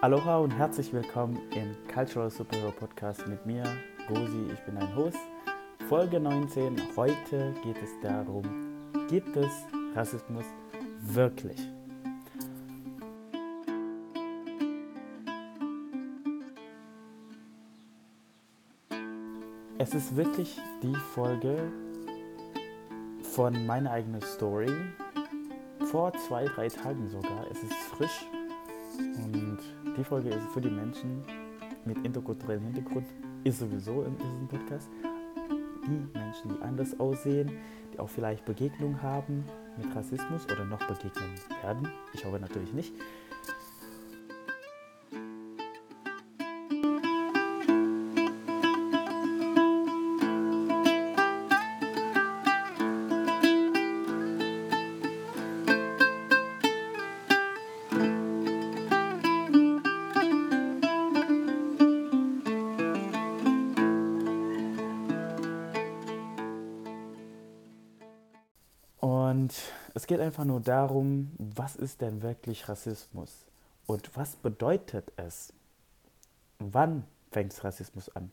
Aloha und herzlich willkommen im Cultural Superhero Podcast mit mir, Gosi. Ich bin dein Host. Folge 19. Heute geht es darum, gibt es Rassismus wirklich? Es ist wirklich die Folge von meiner eigenen Story. Vor zwei, drei Tagen sogar. Es ist frisch. Und die Folge ist für die Menschen mit interkulturellem Hintergrund, ist sowieso in diesem Podcast. Die Menschen, die anders aussehen, die auch vielleicht Begegnung haben mit Rassismus oder noch begegnen werden. Ich hoffe natürlich nicht. Geht einfach nur darum, was ist denn wirklich Rassismus? Und was bedeutet es? Wann fängt Rassismus an?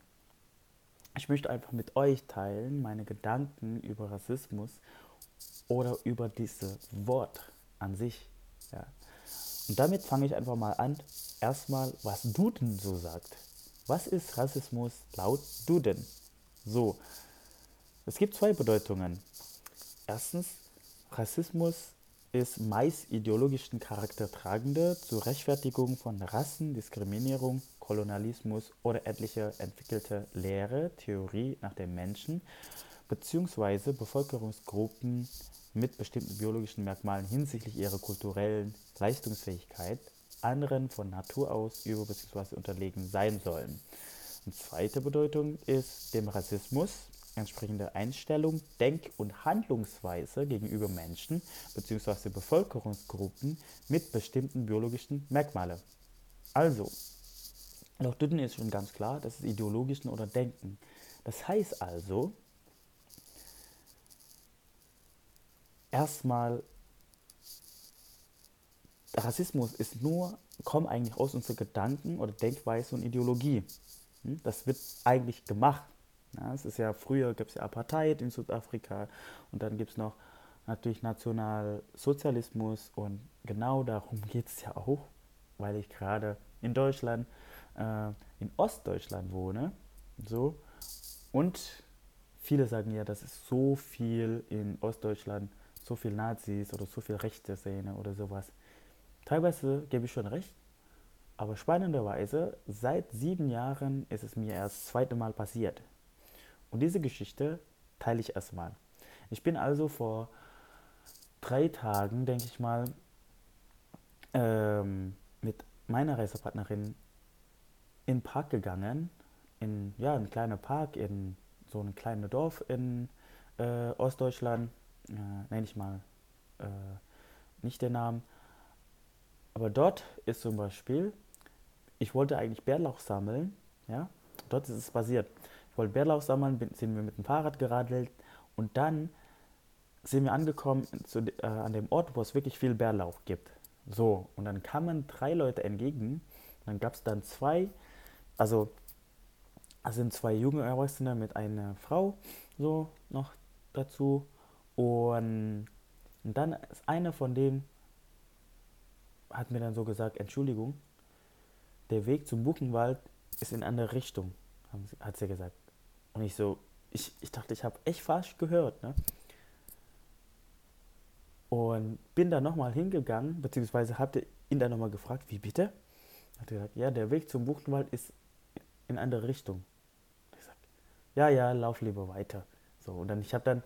Ich möchte einfach mit euch teilen meine Gedanken über Rassismus oder über dieses Wort an sich. Ja. Und damit fange ich einfach mal an. Erstmal, was Duden so sagt. Was ist Rassismus laut Duden? So, es gibt zwei Bedeutungen. Erstens, Rassismus ist meist ideologischen Charakter tragende zur Rechtfertigung von Rassen, Diskriminierung, Kolonialismus oder etliche entwickelte Lehre, Theorie nach dem Menschen bzw. Bevölkerungsgruppen mit bestimmten biologischen Merkmalen hinsichtlich ihrer kulturellen Leistungsfähigkeit anderen von Natur aus über bzw. unterlegen sein sollen. Eine zweite Bedeutung ist dem Rassismus entsprechende Einstellung, Denk- und Handlungsweise gegenüber Menschen bzw. Bevölkerungsgruppen mit bestimmten biologischen Merkmalen. Also, laut Dütten ist schon ganz klar, das ist ideologischen oder Denken. Das heißt also, erstmal, Rassismus ist nur, kommt eigentlich aus unseren Gedanken oder Denkweise und Ideologie. Hm? Das wird eigentlich gemacht ja, es ist ja früher gab es ja Apartheid in Südafrika und dann gibt es noch natürlich Nationalsozialismus und genau darum geht es ja auch, weil ich gerade in Deutschland, äh, in Ostdeutschland wohne, so und viele sagen ja, dass es so viel in Ostdeutschland, so viel Nazis oder so viel rechte Szene oder sowas. Teilweise gebe ich schon recht, aber spannenderweise, seit sieben Jahren ist es mir erst das zweite Mal passiert. Und diese Geschichte teile ich erstmal. Ich bin also vor drei Tagen, denke ich mal, ähm, mit meiner Reisepartnerin in den Park gegangen. In ja, ein kleiner Park in so ein kleines Dorf in äh, Ostdeutschland. Äh, nenne ich mal äh, nicht den Namen. Aber dort ist zum Beispiel, ich wollte eigentlich Bärlauch sammeln. Ja, dort ist es passiert. Wollte Bärlauch sammeln, sind wir mit dem Fahrrad geradelt und dann sind wir angekommen zu, äh, an dem Ort, wo es wirklich viel Bärlauch gibt. So, und dann kamen drei Leute entgegen. Dann gab es dann zwei, also es sind zwei junge Erwachsene mit einer Frau so noch dazu. Und, und dann ist einer von denen, hat mir dann so gesagt, Entschuldigung, der Weg zum Buchenwald ist in eine Richtung, hat sie gesagt. Und ich so, ich, ich dachte, ich habe echt falsch gehört. Ne? Und bin dann nochmal hingegangen, beziehungsweise habe ihn dann nochmal gefragt, wie bitte? Hat er gesagt, ja, der Weg zum Buchenwald ist in andere Richtung. Ich sag, ja, ja, lauf lieber weiter. So, und dann, ich habe dann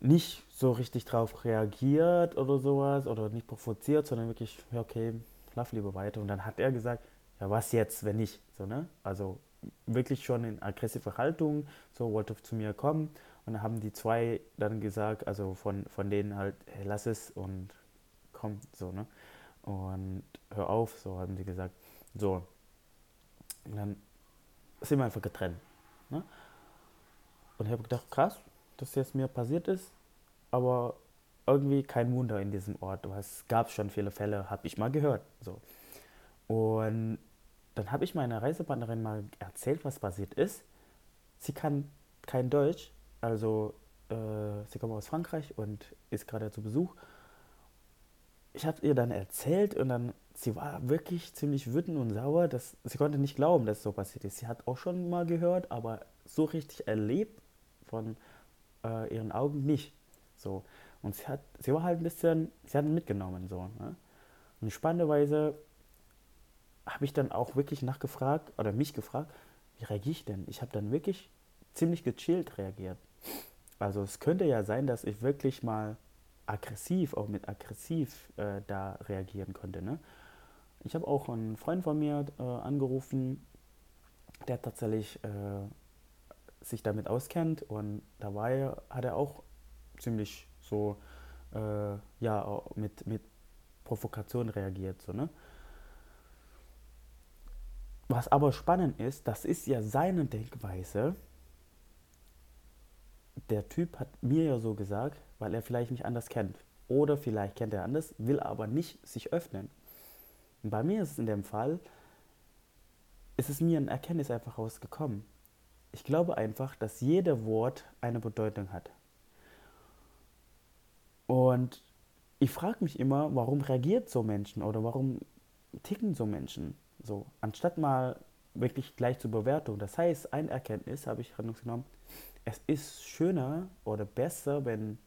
nicht so richtig drauf reagiert oder sowas oder nicht provoziert, sondern wirklich, ja, okay, lauf lieber weiter. Und dann hat er gesagt, ja, was jetzt, wenn nicht? So, ne? Also wirklich schon in aggressive Haltung, so wollte zu mir kommen. Und dann haben die zwei dann gesagt, also von, von denen halt, hey, lass es und komm, so, ne? Und hör auf, so haben die gesagt. So. Und dann sind wir einfach getrennt. Ne? Und ich habe gedacht, krass, dass jetzt mir passiert ist, aber irgendwie kein Wunder in diesem Ort. Es gab schon viele Fälle, habe ich mal gehört. So. Und dann habe ich meiner Reisepartnerin mal erzählt, was passiert ist. Sie kann kein Deutsch, also äh, sie kommt aus Frankreich und ist gerade zu Besuch. Ich habe ihr dann erzählt und dann, sie war wirklich ziemlich wütend und sauer, dass sie konnte nicht glauben, dass so passiert ist. Sie hat auch schon mal gehört, aber so richtig erlebt von äh, ihren Augen nicht. So. Und sie, hat, sie war halt ein bisschen, sie hat mitgenommen. So, ne? Und spannenderweise habe ich dann auch wirklich nachgefragt oder mich gefragt, wie reagiere ich denn? Ich habe dann wirklich ziemlich gechillt reagiert. Also es könnte ja sein, dass ich wirklich mal aggressiv, auch mit aggressiv äh, da reagieren konnte. Ne? Ich habe auch einen Freund von mir äh, angerufen, der tatsächlich äh, sich damit auskennt und dabei hat er auch ziemlich so äh, ja mit, mit Provokation reagiert. So, ne? Was aber spannend ist, das ist ja seine Denkweise. Der Typ hat mir ja so gesagt, weil er vielleicht mich anders kennt. Oder vielleicht kennt er anders, will aber nicht sich öffnen. Und bei mir ist es in dem Fall, ist es mir ein Erkenntnis einfach rausgekommen. Ich glaube einfach, dass jeder Wort eine Bedeutung hat. Und ich frage mich immer, warum reagiert so Menschen oder warum ticken so Menschen so, anstatt mal wirklich gleich zur Bewertung. Das heißt, ein Erkenntnis habe ich genommen, es ist schöner oder besser, wenn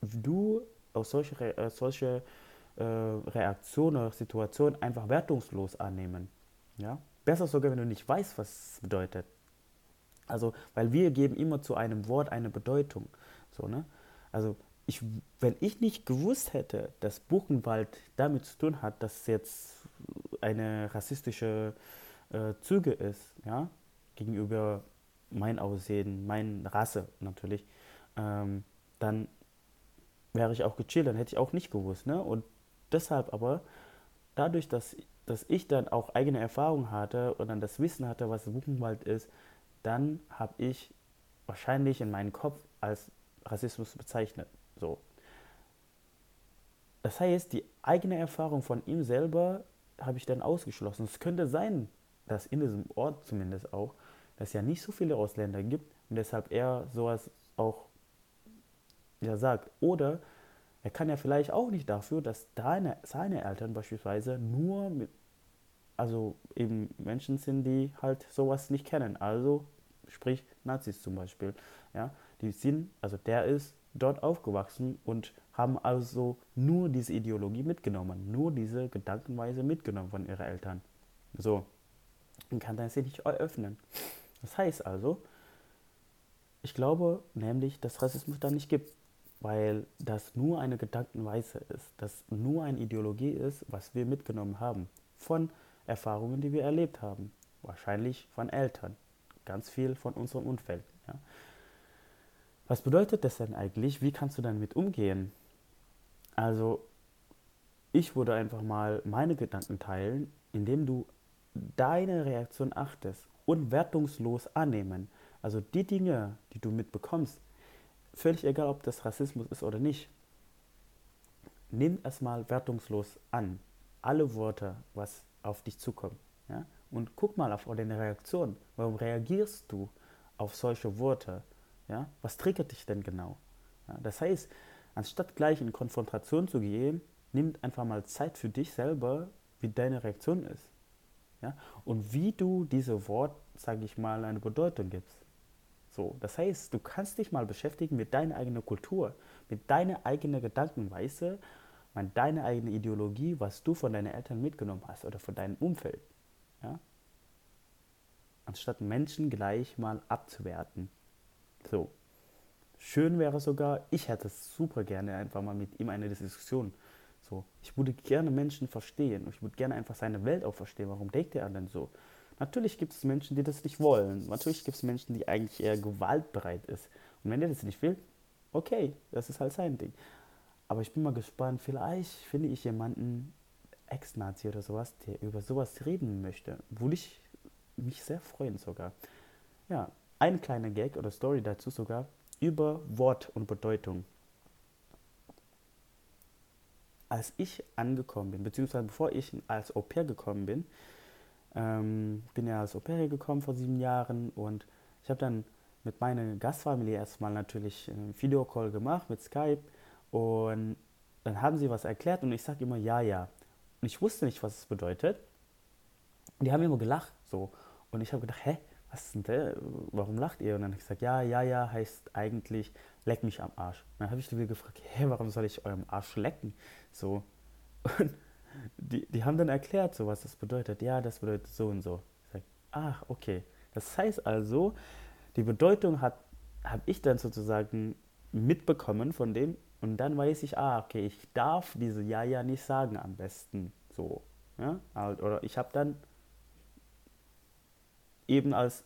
du aus solchen äh, solche, äh, Reaktionen oder Situationen einfach wertungslos annehmen. Ja? Besser sogar, wenn du nicht weißt, was es bedeutet. Also, weil wir geben immer zu einem Wort eine Bedeutung. So, ne? Also, ich, wenn ich nicht gewusst hätte, dass Buchenwald damit zu tun hat, dass jetzt eine rassistische äh, Züge ist, ja, gegenüber mein Aussehen, meine Rasse natürlich, ähm, dann wäre ich auch gechillt, dann hätte ich auch nicht gewusst. Ne? Und deshalb aber, dadurch, dass, dass ich dann auch eigene Erfahrung hatte und dann das Wissen hatte, was Buchenwald ist, dann habe ich wahrscheinlich in meinem Kopf als Rassismus bezeichnet. So. Das heißt, die eigene Erfahrung von ihm selber habe ich dann ausgeschlossen. Es könnte sein, dass in diesem Ort zumindest auch, dass es ja nicht so viele Ausländer gibt und deshalb er sowas auch ja, sagt. Oder er kann ja vielleicht auch nicht dafür, dass deine, seine Eltern beispielsweise nur mit, also eben Menschen sind, die halt sowas nicht kennen. Also sprich Nazis zum Beispiel. Ja, die sind, also der ist dort aufgewachsen und haben also nur diese Ideologie mitgenommen, nur diese Gedankenweise mitgenommen von ihren Eltern. So, und kann dann sich nicht eröffnen. Das heißt also, ich glaube nämlich, dass Rassismus da nicht gibt, weil das nur eine Gedankenweise ist, dass nur eine Ideologie ist, was wir mitgenommen haben von Erfahrungen, die wir erlebt haben, wahrscheinlich von Eltern, ganz viel von unserem Umfeld. Ja. Was bedeutet das denn eigentlich? Wie kannst du damit umgehen? Also, ich würde einfach mal meine Gedanken teilen, indem du deine Reaktion achtest und wertungslos annehmen. Also die Dinge, die du mitbekommst, völlig egal, ob das Rassismus ist oder nicht, nimm erstmal wertungslos an. Alle Worte, was auf dich zukommt. Ja? Und guck mal auf deine Reaktion. Warum reagierst du auf solche Worte? Ja? Was triggert dich denn genau? Ja? Das heißt, anstatt gleich in Konfrontation zu gehen, nimm einfach mal Zeit für dich selber, wie deine Reaktion ist. Ja? Und wie du diesem Wort, sage ich mal, eine Bedeutung gibst. So, das heißt, du kannst dich mal beschäftigen mit deiner eigenen Kultur, mit deiner eigenen Gedankenweise, mit deiner eigenen Ideologie, was du von deinen Eltern mitgenommen hast oder von deinem Umfeld. Ja? Anstatt Menschen gleich mal abzuwerten. So. Schön wäre sogar, ich hätte super gerne einfach mal mit ihm eine Diskussion. So, ich würde gerne Menschen verstehen. Ich würde gerne einfach seine Welt auch verstehen. Warum denkt er denn so? Natürlich gibt es Menschen, die das nicht wollen. Natürlich gibt es Menschen, die eigentlich eher gewaltbereit ist. Und wenn er das nicht will, okay, das ist halt sein Ding. Aber ich bin mal gespannt, vielleicht finde ich jemanden, Ex-Nazi oder sowas, der über sowas reden möchte. Würde ich mich sehr freuen sogar. Ja, ein kleiner Gag oder Story dazu sogar über Wort und Bedeutung. als ich angekommen bin, beziehungsweise bevor ich als Au pair gekommen bin, ähm, bin ja als Au pair gekommen vor sieben Jahren und ich habe dann mit meiner Gastfamilie erstmal natürlich einen Videocall gemacht mit Skype und dann haben sie was erklärt und ich sage immer ja, ja. Und ich wusste nicht, was es bedeutet. Die haben immer gelacht so und ich habe gedacht, hä, was ist denn der? Warum lacht ihr? Und dann habe ich gesagt, ja, ja, ja, heißt eigentlich, leck mich am Arsch. Und dann habe ich die wieder gefragt, hä, warum soll ich eurem Arsch lecken? So. Und die, die haben dann erklärt, so was das bedeutet. Ja, das bedeutet so und so. Ich sage, ach, okay. Das heißt also, die Bedeutung habe ich dann sozusagen mitbekommen von dem und dann weiß ich, ah, okay, ich darf diese Ja, ja nicht sagen am besten. So. Ja? Oder ich habe dann eben als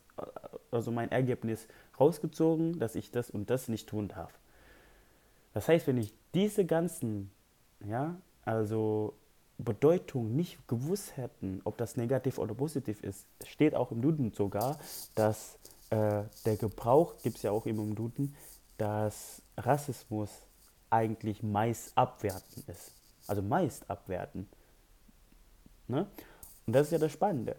also mein Ergebnis rausgezogen, dass ich das und das nicht tun darf. Das heißt, wenn ich diese ganzen, ja, also Bedeutung nicht gewusst hätten, ob das negativ oder positiv ist, steht auch im Duden sogar, dass äh, der Gebrauch, gibt es ja auch immer im Duden, dass Rassismus eigentlich meist abwerten ist. Also meist abwerten. Ne? Und das ist ja das Spannende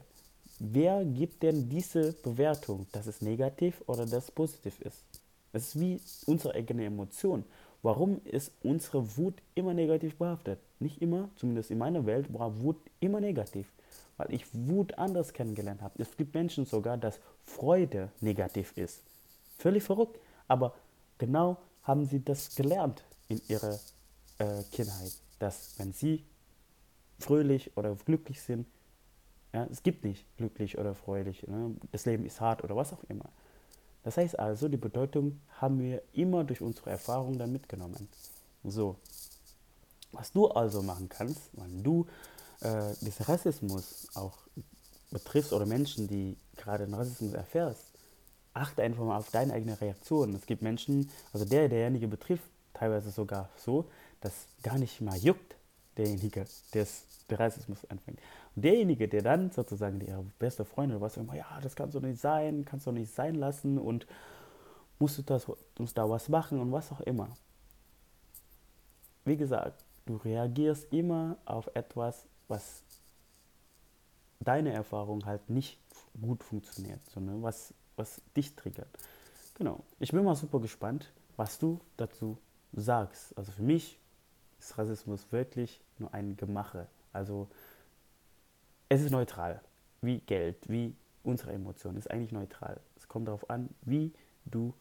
wer gibt denn diese Bewertung, dass es negativ oder dass es positiv ist? Es ist wie unsere eigene Emotion. Warum ist unsere Wut immer negativ behaftet? Nicht immer, zumindest in meiner Welt, war Wut immer negativ. Weil ich Wut anders kennengelernt habe. Es gibt Menschen sogar, dass Freude negativ ist. Völlig verrückt. Aber genau haben sie das gelernt in ihrer äh, Kindheit. Dass wenn sie fröhlich oder glücklich sind, ja, es gibt nicht glücklich oder freudig. Ne? Das Leben ist hart oder was auch immer. Das heißt also, die Bedeutung haben wir immer durch unsere Erfahrung dann mitgenommen. So, was du also machen kannst, wenn du äh, diesen Rassismus auch betriffst oder Menschen, die gerade den Rassismus erfährst, achte einfach mal auf deine eigene Reaktion. Es gibt Menschen, also der, derjenige betrifft, teilweise sogar so, dass gar nicht mal juckt, derjenige, der Rassismus anfängt. Und derjenige, der dann sozusagen ihre beste Freundin was immer, ja, das kannst du nicht sein, kannst du nicht sein lassen und musst du das, musst da was machen und was auch immer. Wie gesagt, du reagierst immer auf etwas, was deine Erfahrung halt nicht gut funktioniert, sondern was, was dich triggert. Genau. Ich bin mal super gespannt, was du dazu sagst. Also für mich ist Rassismus wirklich nur ein Gemache. Also es ist neutral, wie Geld, wie unsere Emotionen, ist eigentlich neutral. Es kommt darauf an, wie du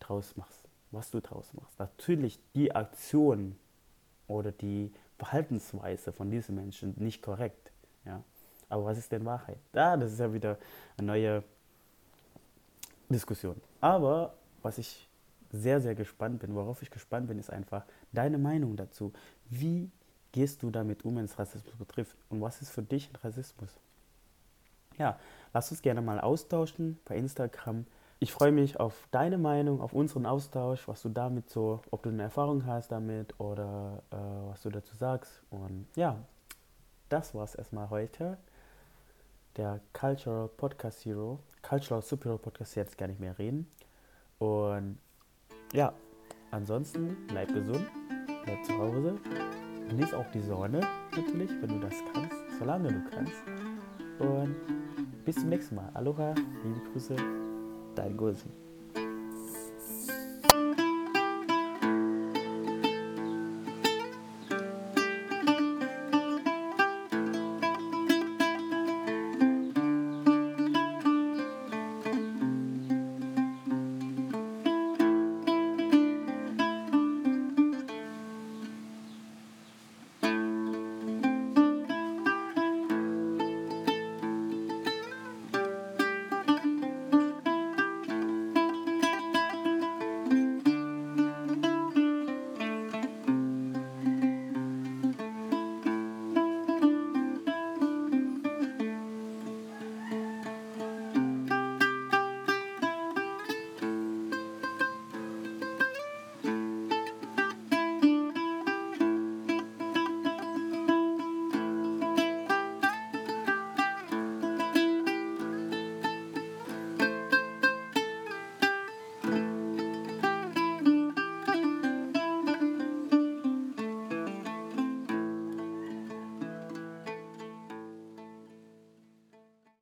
draus machst, was du draus machst. Natürlich die Aktion oder die Verhaltensweise von diesen Menschen nicht korrekt. Ja? Aber was ist denn Wahrheit? Da, ah, das ist ja wieder eine neue Diskussion. Aber was ich sehr, sehr gespannt bin, worauf ich gespannt bin, ist einfach deine Meinung dazu. Wie gehst du damit um, wenn es Rassismus betrifft? Und was ist für dich Rassismus? Ja, lass uns gerne mal austauschen bei Instagram. Ich freue mich auf deine Meinung, auf unseren Austausch, was du damit so, ob du eine Erfahrung hast damit oder äh, was du dazu sagst. Und ja, das war es erstmal heute. Der Cultural Podcast Hero, Cultural Superhero Podcast, jetzt gar nicht mehr reden. Und ja, ansonsten bleib gesund, bleib zu Hause Genieß auch die Sonne natürlich, wenn du das kannst, solange du kannst. Und bis zum nächsten Mal. Aloha, liebe Grüße, dein Gosi.